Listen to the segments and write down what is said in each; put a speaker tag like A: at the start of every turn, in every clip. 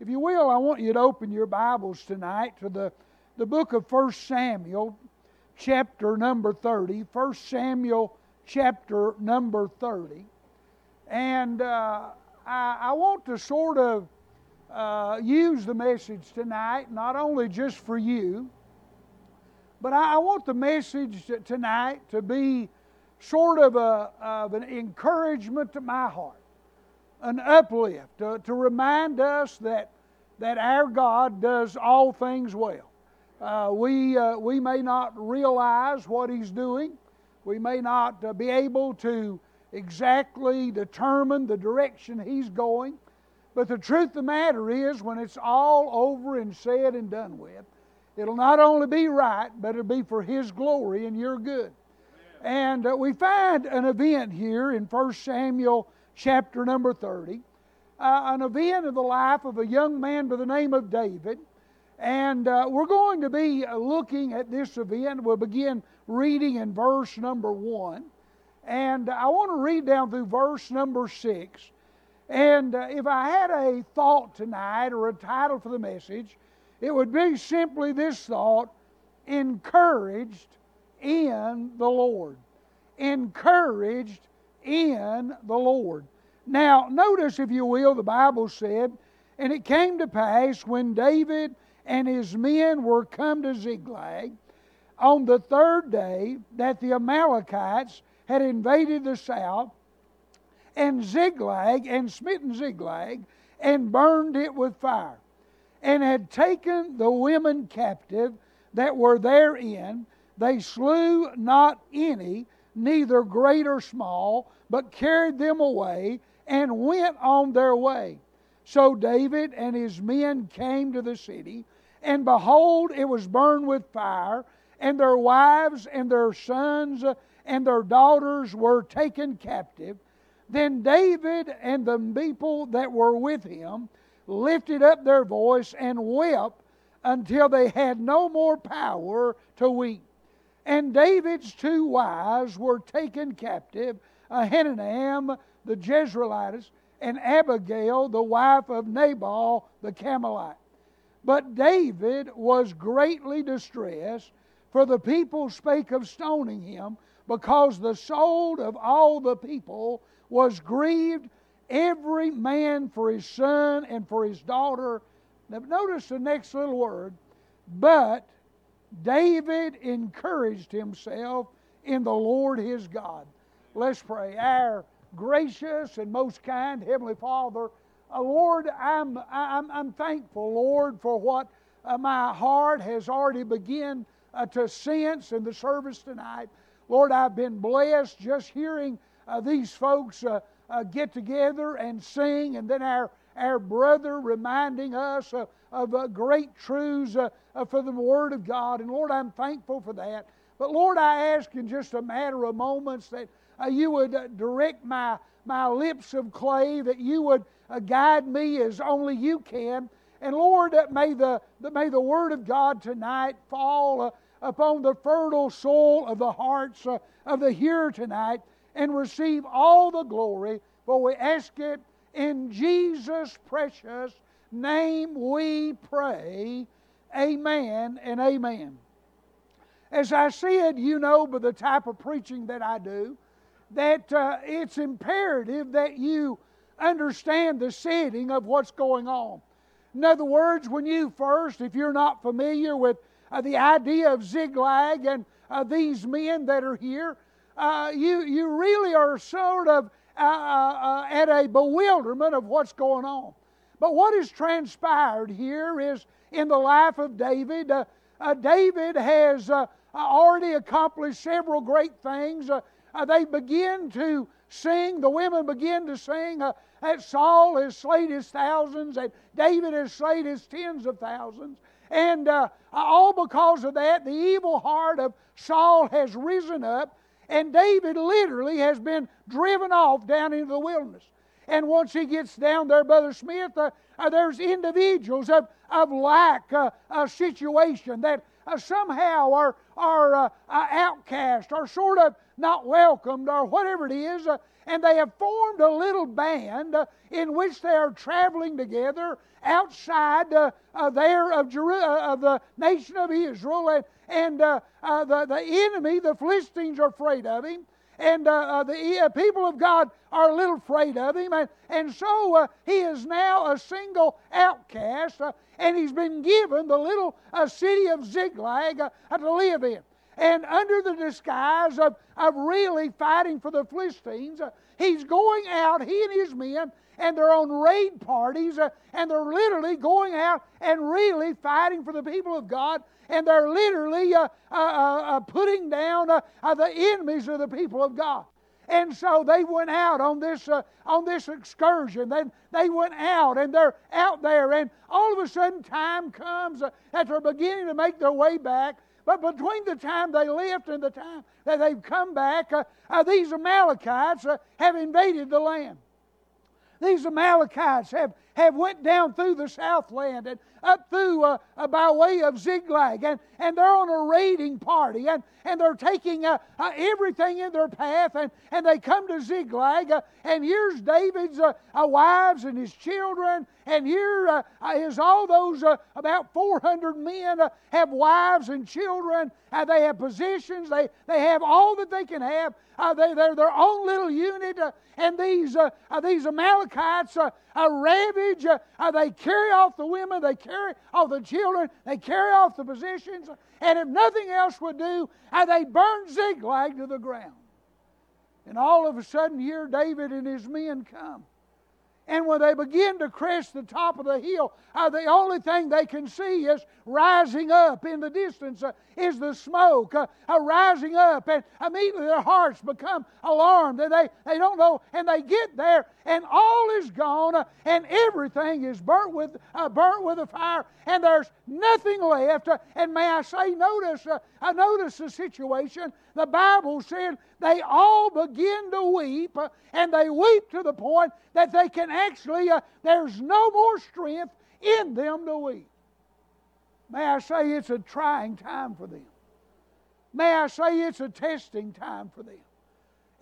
A: If you will, I want you to open your Bibles tonight to the, the book of 1 Samuel, chapter number 30. 1 Samuel, chapter number 30. And uh, I, I, want to sort of uh, use the message tonight, not only just for you, but I, I want the message tonight to be sort of, a, of an encouragement to my heart an uplift, to, to remind us that, that our God does all things well. Uh, we, uh, we may not realize what He's doing, we may not uh, be able to exactly determine the direction He's going, but the truth of the matter is, when it's all over and said and done with, it'll not only be right, but it'll be for His glory and your good. And uh, we find an event here in 1 Samuel chapter number 30, uh, an event of the life of a young man by the name of David. And uh, we're going to be looking at this event. We'll begin reading in verse number 1. And I want to read down through verse number 6. And uh, if I had a thought tonight or a title for the message, it would be simply this thought encouraged in the Lord. Encouraged in the Lord. Now, notice, if you will, the Bible said, And it came to pass when David and his men were come to Ziklag on the third day that the Amalekites had invaded the south and Ziklag and smitten Ziklag and burned it with fire and had taken the women captive that were therein. They slew not any, neither great or small, but carried them away and went on their way. So David and his men came to the city, and behold, it was burned with fire, and their wives and their sons and their daughters were taken captive. Then David and the people that were with him lifted up their voice and wept until they had no more power to weep. And David's two wives were taken captive Ahinoam the Jezreelitess and Abigail the wife of Nabal the Carmelite. But David was greatly distressed, for the people spake of stoning him, because the soul of all the people was grieved, every man for his son and for his daughter. Now, notice the next little word. But David encouraged himself in the Lord his God. Let's pray. Our gracious and most kind Heavenly Father, uh, Lord, I'm, I'm, I'm thankful, Lord, for what uh, my heart has already begun uh, to sense in the service tonight. Lord, I've been blessed just hearing uh, these folks uh, uh, get together and sing, and then our, our brother reminding us of great truths for the Word of God. And Lord, I'm thankful for that. But Lord, I ask in just a matter of moments that uh, you would uh, direct my, my lips of clay, that you would uh, guide me as only you can. And Lord, may the, may the Word of God tonight fall upon the fertile soil of the hearts of the hearer tonight and receive all the glory. For we ask it in Jesus' precious name we pray. Amen and amen. As I said, you know by the type of preaching that I do, that uh, it's imperative that you understand the setting of what's going on. In other words, when you first, if you're not familiar with uh, the idea of Ziklag and uh, these men that are here, uh, you, you really are sort of uh, uh, at a bewilderment of what's going on. But what has transpired here is in the life of David, David has already accomplished several great things uh, they begin to sing, the women begin to sing uh, that Saul has slain his thousands, and David has slain his tens of thousands. And uh, all because of that, the evil heart of Saul has risen up, and David literally has been driven off down into the wilderness. And once he gets down there, Brother Smith, uh, uh, there's individuals of, of lack uh, a situation that uh, somehow are, are uh, outcast or sort of not welcomed or whatever it is. Uh, and they have formed a little band in which they are traveling together outside there of, Jeru- of the nation of Israel. And, and uh, uh, the, the enemy, the Philistines, are afraid of him. And uh, uh, the uh, people of God are a little afraid of him. And, and so he is now a single outcast, and he's been given the little city of Ziklag to live in. And under the disguise of, of really fighting for the Philistines, uh, he's going out, he and his men, and they're on raid parties, uh, and they're literally going out and really fighting for the people of God, and they're literally uh, uh, uh, uh putting down the enemies of the people of God. And so they went out on this uh, on this excursion. Then they went out and they're out there, and all of a sudden time comes uh, that they're beginning to make their way back. But between the time they left and the time that they've come back, uh, uh, these Amalekites uh, have invaded the land. These Amalekites have, have went down through the southland and up through uh, uh, by way of Ziklag, and, and they're on a raiding party, and, and they're taking uh, uh everything in their path, and, and they come to Ziklag, uh, and here's David's uh, wives and his children, and here is all those about 400 men have wives and children, they have positions, they, they have all that they can have, they, they're their own little unit, and these, these Amalekites ravage, Uh, they carry off the women, they carry off the children, they carry off the positions, and if nothing else would do, uh, they burn Ziklag to the ground. And all of a sudden, here David and his men come. And when they begin to crest the top of the hill, uh, the only thing they can see is rising up in the distance uh, is the smoke uh, uh rising up. And immediately their hearts become alarmed. And they, they don't know. And they get there, and all is gone, uh, and everything is burnt with, uh, burnt with a fire, and there's nothing left. and may I say, notice, I notice the situation. The Bible said they all begin to weep, uh, and they weep to the point that they can actually, uh, there's no more strength in them to weep. May I say it's a trying time for them. May I say it's a testing time for them.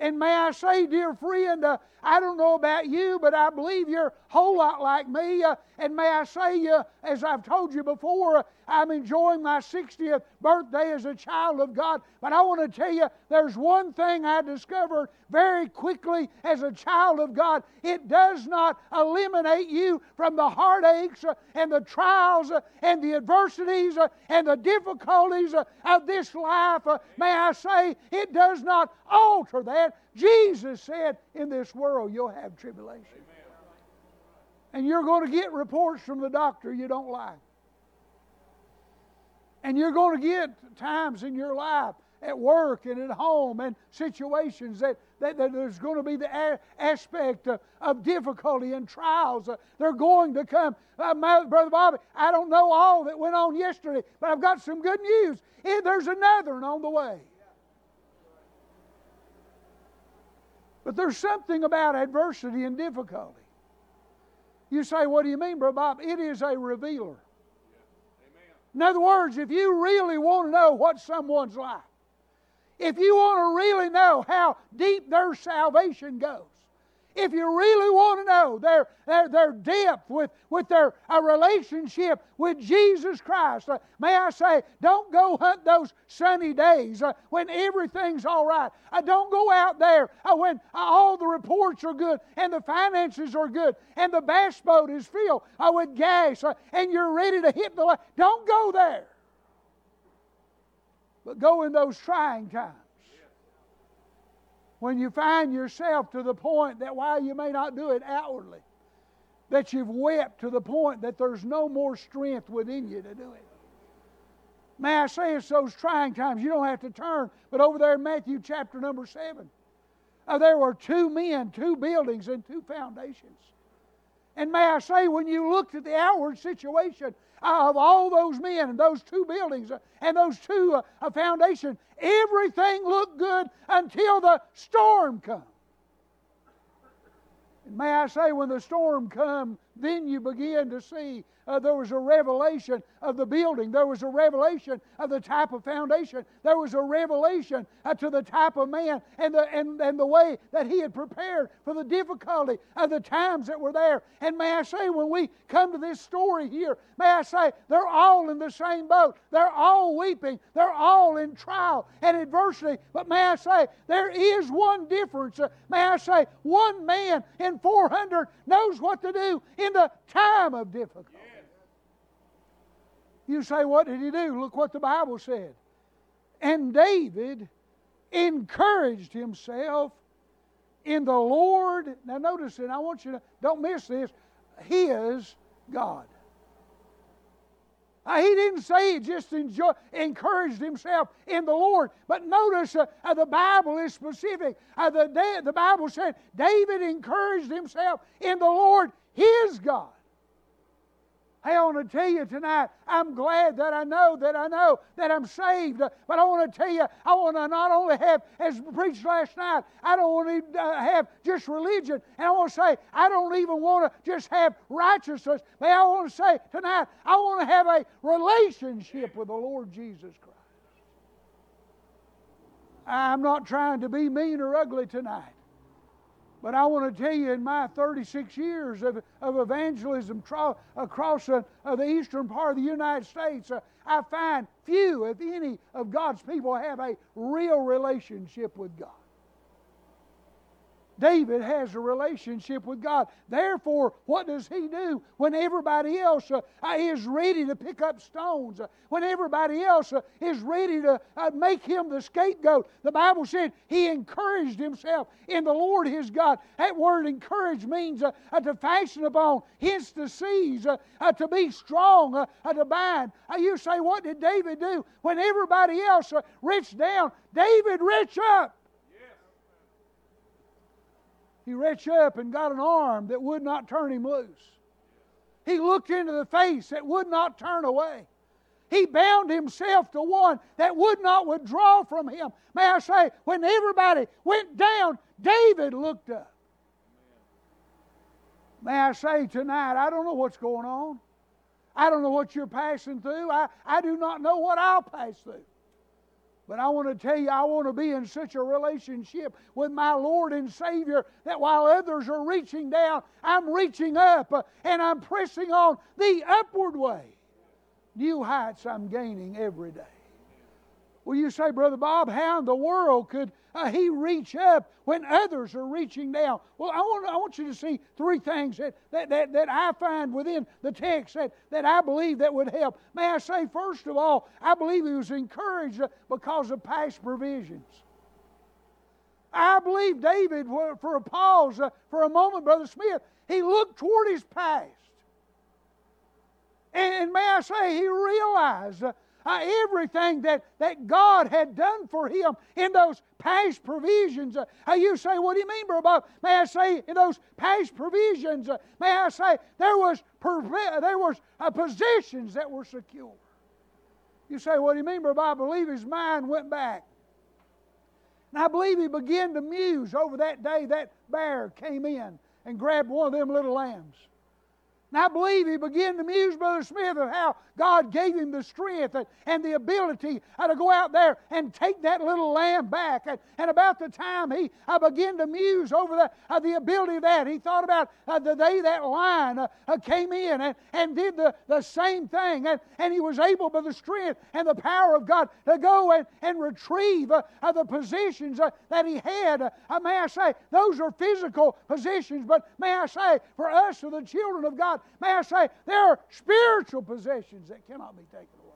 A: And may I say, dear friend, uh, I don't know about you, but I believe you're a whole lot like me. Uh, and may I say, uh, as I've told you before, uh, I'm enjoying my 60th birthday as a child of God. But I want to tell you, there's one thing I discovered very quickly as a child of God. It does not eliminate you from the heartaches uh, and the trials uh, and the adversities and the difficulties of this life. May I say, it does not alter that. Jesus said, In this world you'll have tribulation. And you're going to get reports from the doctor you don't like. And you're going to get times in your life at work and at home and situations that, that, that there's going to be the a- aspect of, of, difficulty and trials. Uh, they're going to come. Uh, my, Brother Bobby, I don't know all that went on yesterday, but I've got some good news. there's another one on the way. But there's something about adversity and difficulty. You say, What do you mean, Brother Bob? It is a revealer. In other words, if you really want to know what someone's like, if you want to really know how deep their salvation goes, if you really want to know their, their, their depth with, with their a relationship with Jesus Christ, uh, may I say, don't go hunt those sunny days uh, when everything's all right. Uh, don't go out there uh, when uh, all the reports are good and the finances are good and the bass boat is filled uh, with gas and you're ready to hit the light. Don't go there. But go in those trying times when you find yourself to the point that while you may not do it outwardly, that you've wept to the point that there's no more strength within you to do it. May I say it's those trying times. You don't have to turn, but over there in Matthew chapter number 7, uh, there were two men, two buildings, and two foundations. And may I say, when you looked at the outward situation of all those men and those two buildings uh, and those two uh, foundations, everything looked good until the storm come. And may I say, when the storm come, then you begin to see uh, there was a revelation of the building. There was a revelation of the type of foundation. There was a revelation uh, to the type of man and the, and, and the way that he had prepared for the difficulty of the times that were there. And may I say, when we come to this story here, may I say, they're all in the same boat. They're all weeping. They're all in trial and adversity. But may I say, there is one difference. Uh, may I say, one man in 400 knows what to do in the time of difficulty. You say, what did he do? Look what the Bible said. And David encouraged himself in the Lord. Now, notice it. I want you to, don't miss this. His God. Uh, he didn't say he just enjoy, encouraged himself in the Lord. But notice uh, uh, the Bible is specific. Uh, the, the Bible said David encouraged himself in the Lord, his God. Hey, I want to tell you tonight, I'm glad that I know that I know that I'm saved. But I want to tell you, I want to not only have, as preached last night, I don't want to uh, have just religion. And I want to say, I don't even want to just have righteousness. But I want to say tonight, I want to have a relationship with the Lord Jesus Christ. I'm not trying to be mean or ugly tonight. But I want to tell you, in my 36 years of, of evangelism tra- across the eastern part of the United States, uh, I find few, if any, of God's people have a real relationship with God. David has a relationship with God. Therefore, what does he do when everybody else uh, uh, is ready to pick up stones? Uh, when everybody else uh, is ready to uh, make him the scapegoat? The Bible said he encouraged himself in the Lord his God. That word encourage means uh, to fasten upon, hence to seize, to be strong, to bind. you say, what did David do? When everybody else reached down, David reached up. He reached up and got an arm that would not turn him loose. He looked into the face that would not turn away. He bound himself to one that would not withdraw from him. May I say, when everybody went down, David looked up. May I say tonight, I don't know what's going on. I don't know what you're passing through. I, I do not know what I'll pass through. But I want to tell you, I want to be in such a relationship with my Lord and Savior that while others are reaching down, I'm reaching up uh, and I'm pressing on the upward way. New heights I'm gaining every day. Well, you say, Brother Bob, how in the world could uh, he reach up when others are reaching down? Well, I want, I want you to see three things that, that, that, that I find within the text that, that I believe that would help. May I say, first of all, I believe he was encouraged because of past provisions. I believe David, for a pause, uh, for a moment, Brother Smith, he looked toward his past. And may I say, he realized uh, everything that, that God had done for him in those past provisions. Uh, you say, what do you mean, Brother Bob? May I say, in those past provisions, uh, may I say, there was, there was uh, positions that were secure. You say, what do you mean, Brother Bob? I believe his mind went back. And I believe he began to muse over that day that bear came in and grabbed one of them little lambs. And I believe he began to muse, Brother Smith, of how God gave him the strength and, the ability uh, to go out there and take that little lamb back. And, about the time he uh, began to muse over the, uh, the ability of that, he thought about uh, the day that lion uh, uh, came in and, did the, the same thing. And, and he was able, by the strength and the power of God, to go and, and retrieve the positions that he had. may I say, those are physical positions, but may I say, for us, the children of God, may I say, there are spiritual possessions that cannot be taken away.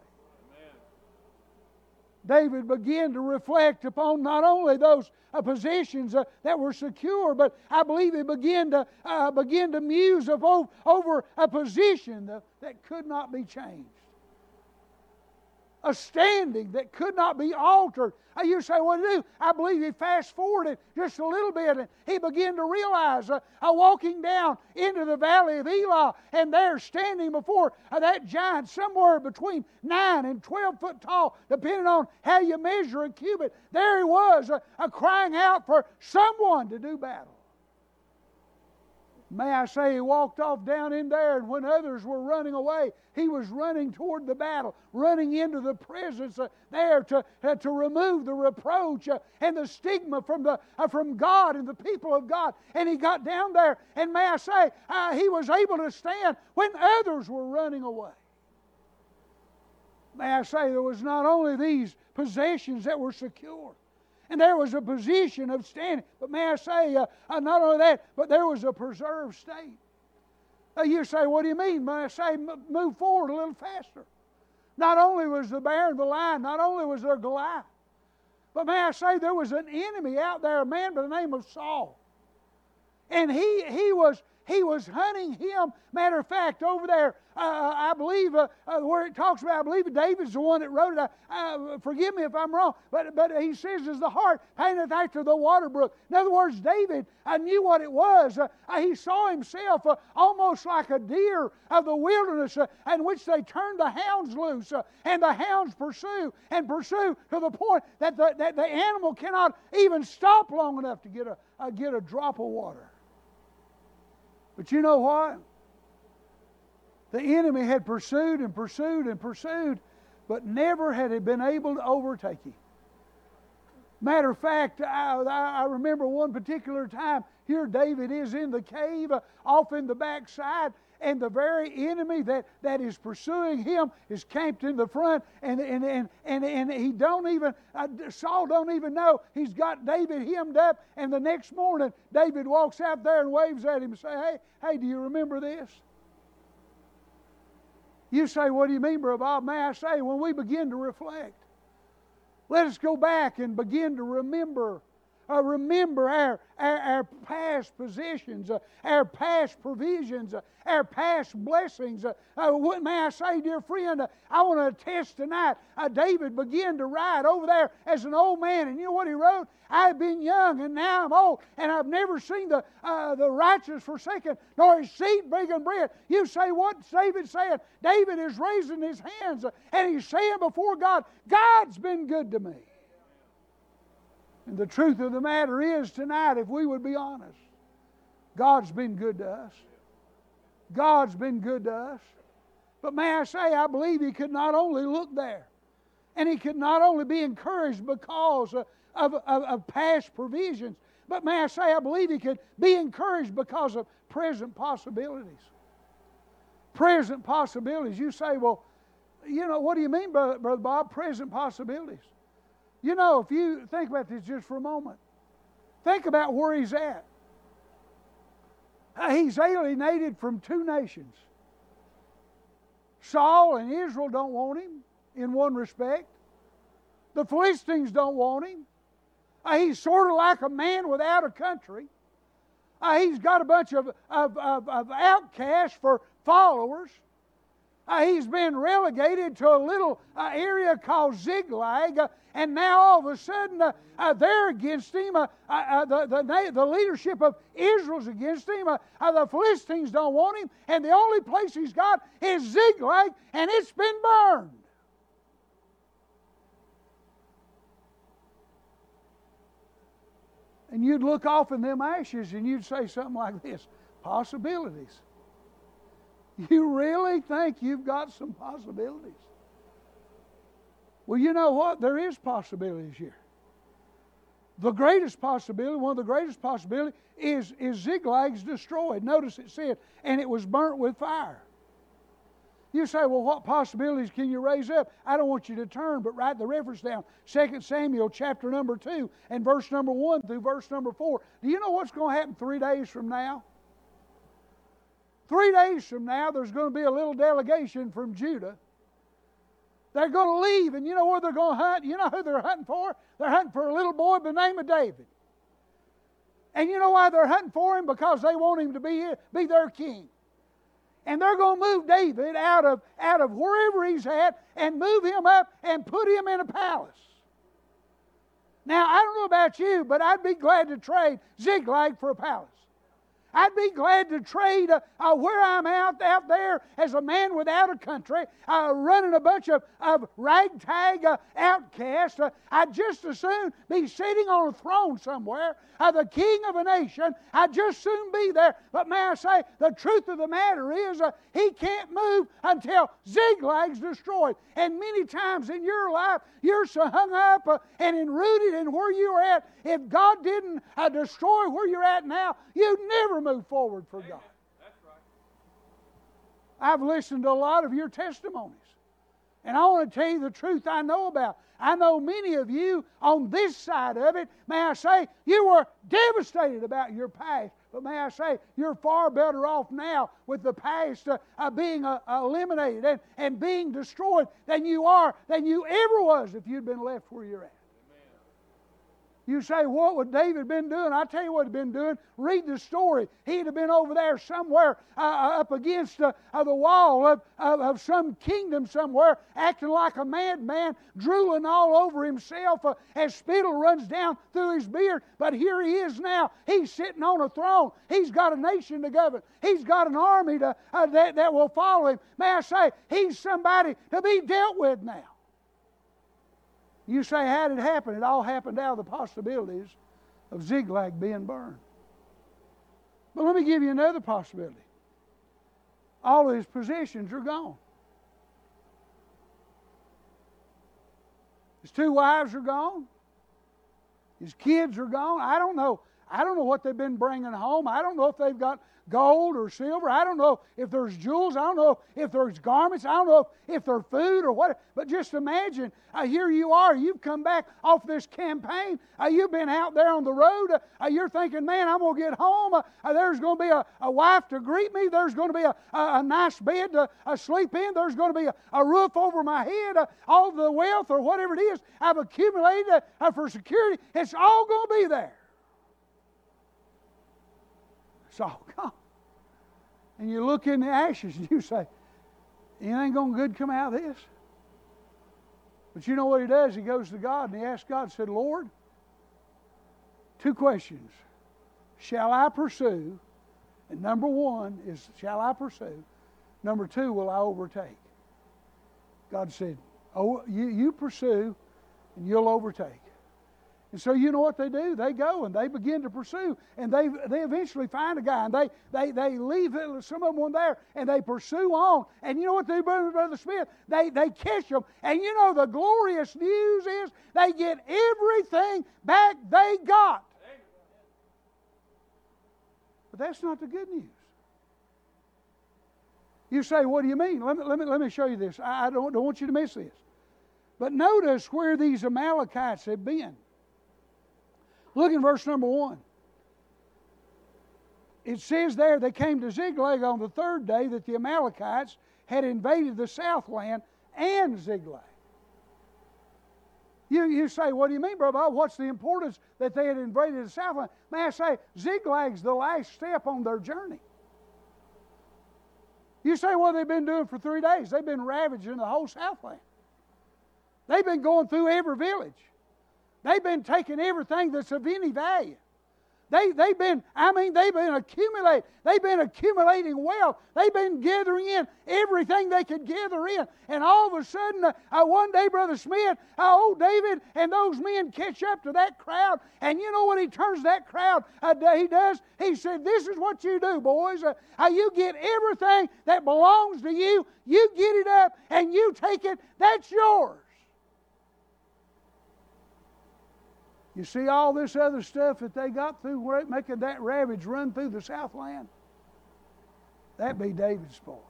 A: David began to reflect upon not only those uh, positions uh, that were secure, but I believe he began to uh, begin to muse of, over a position that, that could not be changed a standing that could not be altered. You say, what do? I believe he fast forwarded just a little bit and he began to realize uh, uh, walking down into the valley of Elah and there standing before uh, that giant somewhere between 9 and 12 foot tall, depending on how you measure a cubit. There he was crying out for someone to do battle. May I say, he walked off down in there, and when others were running away, he was running toward the battle, running into the presence uh, there to, uh, to remove the reproach uh, and the stigma from, the, from God and the people of God. And he got down there, and may I say, he was able to stand when others were running away. May I say, there was not only these possessions that were secure, and there was a position of standing. But may I say, uh, uh, not only that, but there was a preserved state. Now you say, what do you mean? May I say, move forward a little faster. Not only was the bear and the lion, not only was there Goliath, but may I say, there was an enemy out there, a man by the name of Saul. And he, he was he was hunting him. Matter of fact, over there, uh, I believe uh, uh, where it talks about, I believe David's the one that wrote it. Uh, forgive me if I'm wrong, but, but he says, as the hart painteth after the water brook. In other words, David I knew what it was. Uh, uh, he saw himself almost like a deer of the wilderness in which they turned the hounds loose, and the hounds pursue and pursue to the point that the, that the animal cannot even stop long enough to get a, get a drop of water. But you know what? The enemy had pursued and pursued and pursued, but never had he been able to overtake him. Matter of fact, I, I, remember one particular time. Here, David is in the cave, uh, off in the backside, and the very enemy that, that is pursuing him is camped in the front, and, and, and, and, and he don't even, uh, Saul don't even know he's got David hemmed up, and the next morning, David walks out there and waves at him and say, hey, hey, do you remember this? You say, what do you mean, Brother Bob? May I say, when we begin to reflect, let us go back and begin to remember uh, remember our, our, our, past positions, uh, our past provisions, uh, our past blessings. Uh, uh, what may I say, dear friend? Uh, I want to attest tonight. David began to write over there as an old man, and you know what he wrote? I've been young, and now I'm old, and I've never seen the, the righteous forsaken, nor his seed begging bread. You say, What's David saying? David is raising his hands, and he's saying before God, God's been good to me. And the truth of the matter is tonight, if we would be honest, God's been good to us. God's been good to us. But may I say, I believe he could not only look there, and he could not only be encouraged because of, of, of, past provisions, but may I say, I believe he could be encouraged because of present possibilities. Present possibilities. You say, well, you know, what do you mean, Brother Bob? Present possibilities. You know, if you think about this just for a moment, think about where he's at. He's alienated from two nations. Saul and Israel don't want him in one respect. The Philistines don't want him. He's sort of like a man without a country. He's got a bunch of, of, of, of outcasts for followers. Uh, he's been relegated to a little uh, area called Ziklag, uh, and now all of a sudden uh, uh, they're against him. Uh, the, the, the, leadership of Israel's against him. the Philistines don't want him, and the only place he's got is Ziklag, and it's been burned. And you'd look off in them ashes and you'd say something like this possibilities. You really think you've got some possibilities? Well, you know what? There is possibilities here. The greatest possibility, one of the greatest possibilities, is, is Ziklag's destroyed. Notice it said, and it was burnt with fire. You say, well, what possibilities can you raise up? I don't want you to turn, but write the reference down. 2 Samuel chapter number 2 and verse number 1 through verse number 4. Do you know what's going to happen three days from now? Three days from now, there's going to be a little delegation from Judah. They're going to leave, and you know where they're going to hunt? You know who they're hunting for? They're hunting for a little boy by the name of David. And you know why they're hunting for him? Because they want him to be, be their king. And they're going to move David out of, out of wherever he's at and move him up and put him in a palace. Now, I don't know about you, but I'd be glad to trade Ziklag for a palace. I'd be glad to trade uh, uh, where I'm out, out there as a man without a country, uh, running a bunch of, of ragtag uh, outcasts. Uh, I'd just as soon be sitting on a throne somewhere, uh, the king of a nation. I'd just soon be there. But may I say, the truth of the matter is, he can't move until Ziklag's destroyed. And many times in your life, you're so hung up and rooted in where you're at. If God didn't destroy where you're at now, you'd never move forward for God. Right. I've listened to a lot of your testimonies. And I want to tell you the truth I know about. I know many of you on this side of it, may I say, you were devastated about your past. But may I say, you're far better off now with the past uh, uh, being uh, eliminated and, and being destroyed than you are, than you ever was if you'd been left where you're at. You say, what would David been doing? I tell you what he'd been doing. Read the story. He'd have been over there somewhere uh, uh up against uh, uh, the wall of, of, of, some kingdom somewhere, acting like a madman, drooling all over himself uh, as spittle runs down through his beard. But here he is now. He's sitting on a throne. He's got a nation to govern. He's got an army to, uh, that, that will follow him. May I say, he's somebody to be dealt with now. You say, how did it happen? It all happened out of the possibilities of Ziklag being burned. But let me give you another possibility. All of his possessions are gone. His two wives are gone. His kids are gone. I don't know. I don't know what they've been bringing home. I don't know if they've got gold or silver. I don't know if there's jewels. I don't know if there's garments. I don't know if, they're food or what. But just imagine, uh, here you are. You've come back off this campaign. Uh, you've been out there on the road. Uh, you're thinking, man, I'm going to get home. Uh, uh, there's going to be a, a, wife to greet me. There's going to be a, a, a nice bed to uh, sleep in. There's going to be a, roof over my head. all the wealth or whatever it is I've accumulated for security, it's all going to be there. It's all gone. And you look in the ashes and you say, anything going good come out of this? But you know what he does? He goes to God and he asks God, said, Lord, two questions. Shall I pursue? And number one is, shall I pursue? Number two, will I overtake? God said, oh, you, you pursue and you'll overtake. And so you know what they do? They go and they begin to pursue, and they they eventually find a guy, and they they they leave some of them on there, and they pursue on. And you know what they do, Brother Smith? They they catch them, and you know the glorious news is they get everything back they got. But that's not the good news. You say, what do you mean? Let me, let me, let me show you this. I don't, don't want you to miss this. But notice where these Amalekites have been. Look in verse number one. It says there they came to Ziklag on the third day that the Amalekites had invaded the southland and Ziklag. You, you say, what do you mean, brother? What's the importance that they had invaded the southland? May I say, Ziklag's the last step on their journey. You say, what they've been doing for three days? They've been ravaging the whole southland. They've been going through every village. They've been taking everything that's of any value. They, they've been, I mean, they've been accumulating, they've been accumulating wealth. They've been gathering in everything they could gather in. And all of a sudden, uh, uh, one day, Brother Smith, uh, old David and those men catch up to that crowd. And you know what he turns that crowd, uh, he does? He said, This is what you do, boys. Uh, uh, you get everything that belongs to you, you get it up, and you take it. That's yours. You see all this other stuff that they got through making that ravage run through the Southland? That be David's spoils.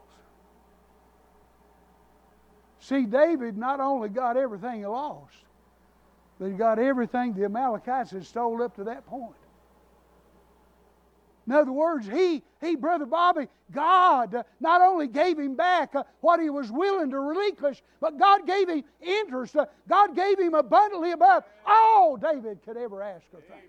A: See, David not only got everything he lost, but he got everything the Amalekites had stole up to that point. In other words, he, he, Brother Bobby, God not only gave him back uh, what he was willing to relinquish, but God gave him interest. Uh, God gave him abundantly above all David could ever ask or think.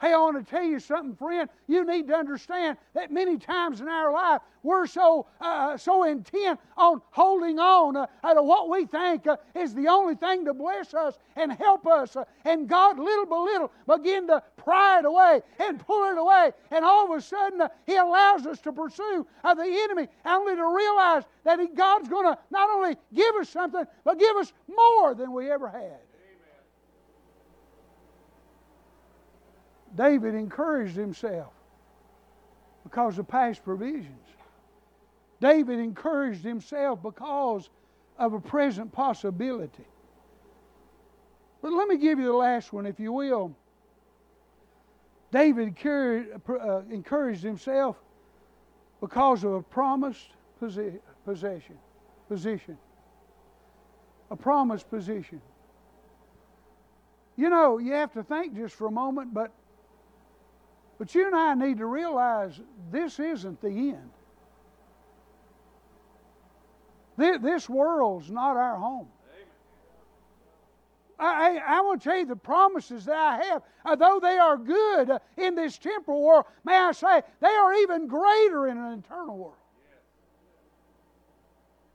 A: Hey, I want to tell you something, friend. You need to understand that many times in our life we're so uh, so intent on holding on uh, to what we think uh, is the only thing to bless us and help us, uh, and God, little by little, begin to pry it away and pull it away, and all of a sudden uh, He allows us to pursue uh, the enemy, only to realize that he, God's going to not only give us something, but give us more than we ever had. David encouraged himself because of past provisions. David encouraged himself because of a present possibility. But let me give you the last one, if you will. David uh, encouraged himself because of a promised possession, position. A promised position. You know, you have to think just for a moment, but but you and I need to realize this isn't the end. This world's not our home. I, I, want to tell you the promises that I have, uh, though they are good in this temporal world, may I say, they are even greater in an eternal world.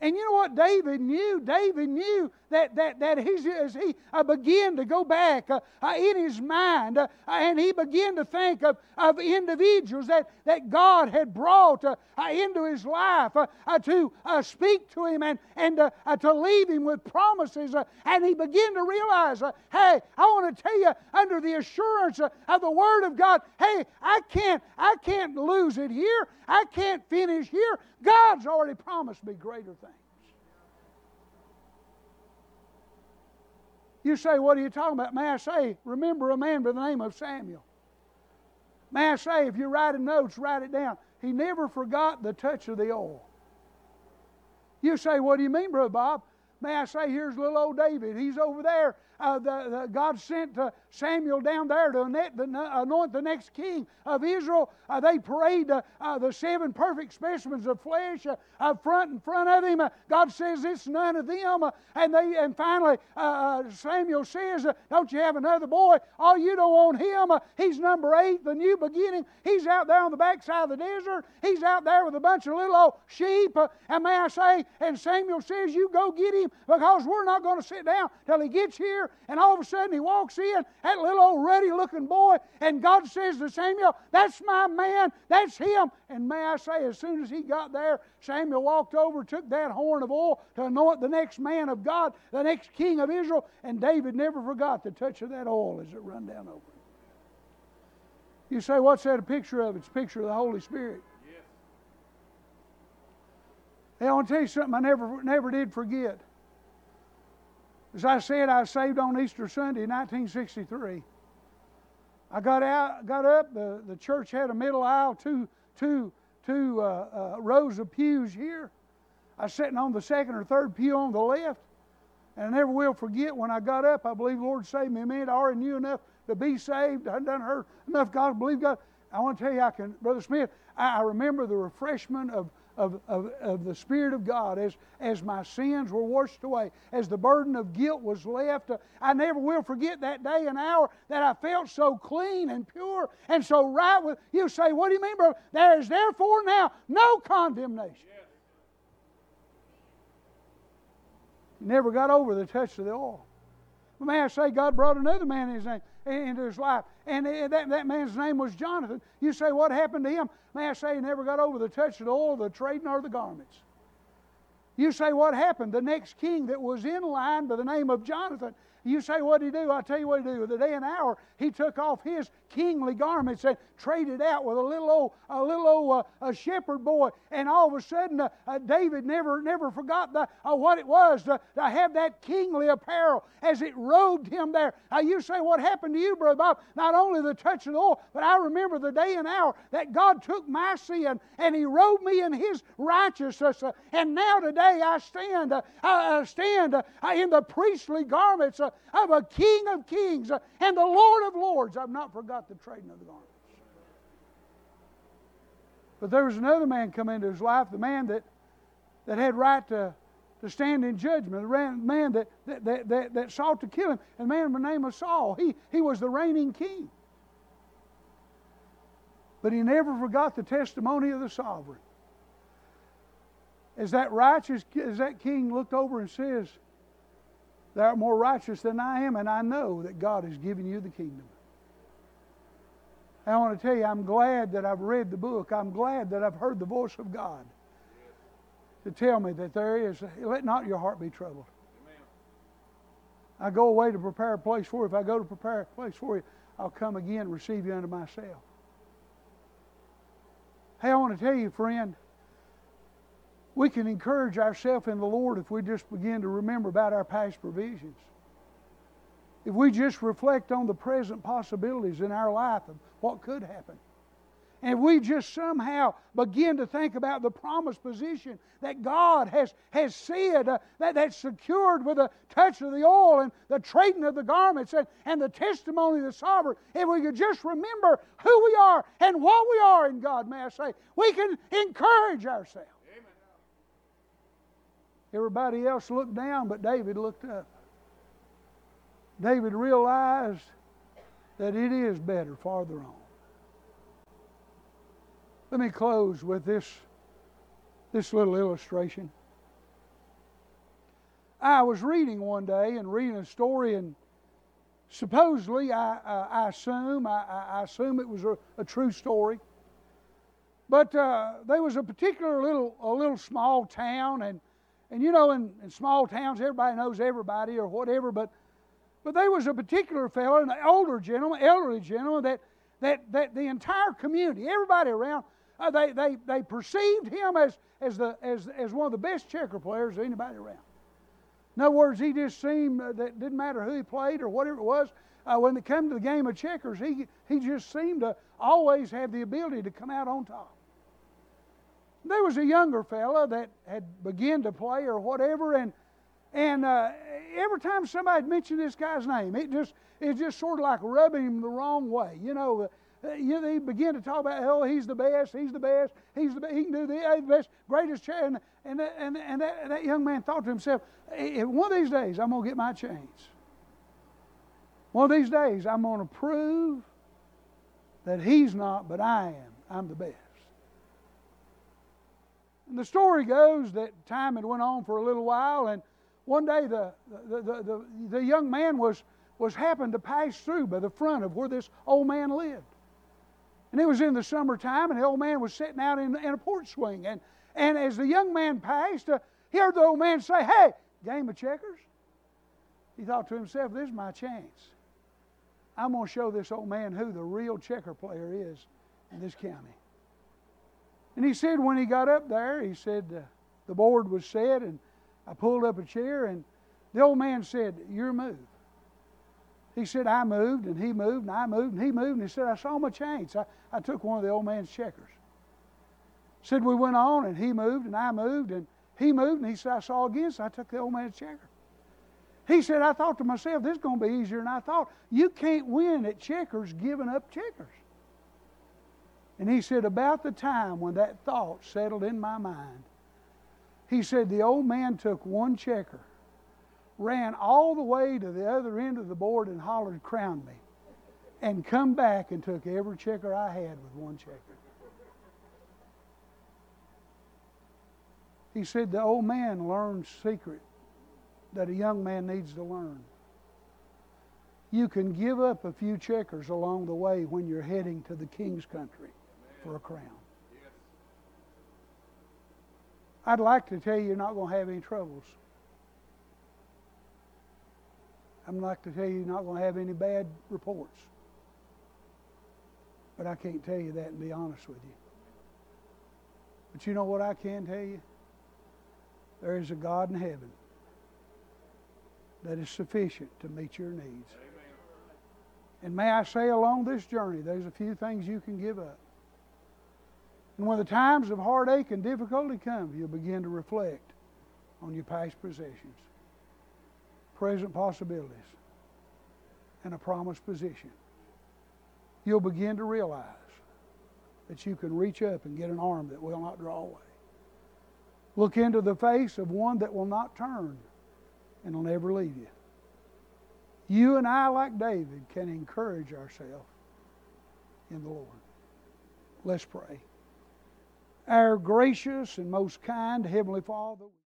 A: And you know what David knew? David knew that, that, that he, as he uh, began to go back uh, uh, in his mind uh, and he began to think of, of individuals that, that God had brought uh, uh, into his life to speak to him and, and to leave him with promises. and he began to realize, hey, I want to tell you, under the assurance of the Word of God, hey, I can't, I can't lose it here. I can't finish here. God's already promised me greater things. You say, What are you talking about? May I say, remember a man by the name of Samuel. May I say, if you're writing notes, write it down. He never forgot the touch of the oil. You say, What do you mean, Brother Bob? May I say, here's little old David. He's over there uh, the, the, God sent uh, Samuel down there to anoint the, next king of Israel. Uh, they parade uh, uh, the seven perfect specimens of flesh uh, up front in front of him. God says it's none of them. and they and finally Samuel says, "Don't you have another boy? Oh, you don't want him. he's number eight, the new beginning. He's out there on the backside of the desert. He's out there with a bunch of little old sheep. and may I say? And Samuel says, "You go get him because we're not going to sit down till he gets here and all of a sudden he walks in, that little old ruddy looking boy, and God says to Samuel, That's my man, that's him. And may I say, as soon as he got there, Samuel walked over, took that horn of oil to anoint the next man of God, the next king of Israel, and David never forgot the touch of that oil as it run down over him. You say, What's that a picture of? It's a picture of the Holy Spirit. Hey, I want to tell you something I never, never did forget. As I said, I saved on Easter Sunday, 1963. I got out, got up. The, the church had a middle aisle, two, two, two uh, uh, rows of pews here. I was sitting on the second or third pew on the left. And I never will forget when I got up, I believe Lord saved me. Man, I already knew enough to be saved. I done heard enough God believe God. I want to tell you, I can, Brother Smith, I, I remember the refreshment of of, of, of the Spirit of God as, as my sins were washed away, as the burden of guilt was left. I never will forget that day and hour that I felt so clean and pure and so right with you. Say, what do you mean, brother? There is therefore now no condemnation. Never got over the touch of the oil. But May I say, God brought another man in his name into his life. And eh, that, that man's name was Jonathan. You say, what happened to him? May I say, he never got over the touch of the oil, the trading, or the garments. You say, what happened? The next king that was in line by the name of Jonathan, you say, what did he do? I'll tell you what he did. The day and hour, he took off his kingly garments and traded out with a little old, a little old uh, a shepherd boy. And all of a sudden, uh, uh, David never, never forgot the, uh, what it was to, to, have that kingly apparel as it robed him there. Now, you say, what happened to you, Brother Bob? Not only the touch of the oil, but I remember the day and hour that God took my sin and he robed me in his righteousness. Uh, and now today I stand, uh, I stand in the priestly garments of a King of kings and the Lord of lords. I've not forgot the trading of the garments. But there was another man come into his life, the man that, that had right to, to stand in judgment, the man that, that, that, that, that sought to kill him, and the man by the name of Saul. He, he was the reigning king. But he never forgot the testimony of the sovereign. As that righteous, as that king looked over and says, Thou art more righteous than I am, and I know that God has given you the kingdom. I want to tell you, I'm glad that I've read the book. I'm glad that I've heard the voice of God to tell me that there is, let not your heart be troubled. I go away to prepare a place for you. If I go to prepare a place for you, I'll come again and receive you unto myself. Hey, I want to tell you, friend, we can encourage ourselves in the Lord if we just begin to remember about our past provisions. If we just reflect on the present possibilities in our life of what could happen. And we just somehow begin to think about the promised position that God has, has said, uh, that, that's secured with a touch of the oil and the trading of the garments and, and the testimony of the sovereign, if we could just remember who we are and what we are in God, may I say, we can encourage ourselves. Everybody else looked down, but David looked up. David realized that it is better farther on. Let me close with this, this little illustration. I was reading one day and reading a story, and supposedly, I, uh, I assume, I, I, assume it was a, a true story. But uh, there was a particular little, a little small town, and and you know, in, in small towns, everybody knows everybody or whatever, but but there was a particular fellow, an older gentleman, elderly gentleman, that that that the entire community, everybody around, uh, they, they they perceived him as as the as as one of the best checker players of anybody around. In other words, he just seemed uh, that didn't matter who he played or whatever it was. Uh, when it came to the game of checkers, he he just seemed to always have the ability to come out on top there was a younger fella that had begun to play or whatever, and and uh, every time somebody mentioned this guy's name, it just it just sort of like rubbing him the wrong way. You know, uh, you know, he began to talk about, oh, he's the best, he's the best, he's the best, he can do the, the best, greatest chair. And, and, and, and that, that young man thought to himself, one of these days I'm going to get my chance. One of these days I'm going to prove that he's not, but I am. I'm the best. And the story goes that time had went on for a little while, and one day the, the, the, the, young man was, was happened to pass through by the front of where this old man lived. And it was in the summertime, and the old man was sitting out in, in a porch swing. And, and as the young man passed, uh, he heard the old man say, Hey, game of checkers? He thought to himself, This is my chance. I'm going to show this old man who the real checker player is in this county. And he said when he got up there, he said uh, the board was set, and I pulled up a chair, and the old man said, You're moved. He said, I moved, and he moved, and I moved, and he moved, and he said, I saw my chance. I, I took one of the old man's checkers. Said we went on, and he moved, and I moved, and he moved, and he said, I saw again, so I took the old man's checker. He said, I thought to myself, this is going to be easier than I thought. You can't win at checkers giving up checkers. And he said, About the time when that thought settled in my mind, he said, The old man took one checker, ran all the way to the other end of the board and hollered, Crown me, and come back and took every checker I had with one checker. He said, The old man learned secret that a young man needs to learn. You can give up a few checkers along the way when you're heading to the king's country for a crown. I'd like to tell you you're not going to have any troubles. I'd like to tell you you're not going to have any bad reports. But I can't tell you that and be honest with you. But you know what I can tell you? There is a God in heaven that is sufficient to meet your needs. And may I say, along this journey, there's a few things you can give up. And when the times of heartache and difficulty come, you'll begin to reflect on your past possessions, present possibilities, and a promised position. You'll begin to realize that you can reach up and get an arm that will not draw away. Look into the face of one that will not turn and will never leave you. You and I, like David, can encourage ourselves in the Lord. Let's pray. Our gracious and most kind Heavenly Father,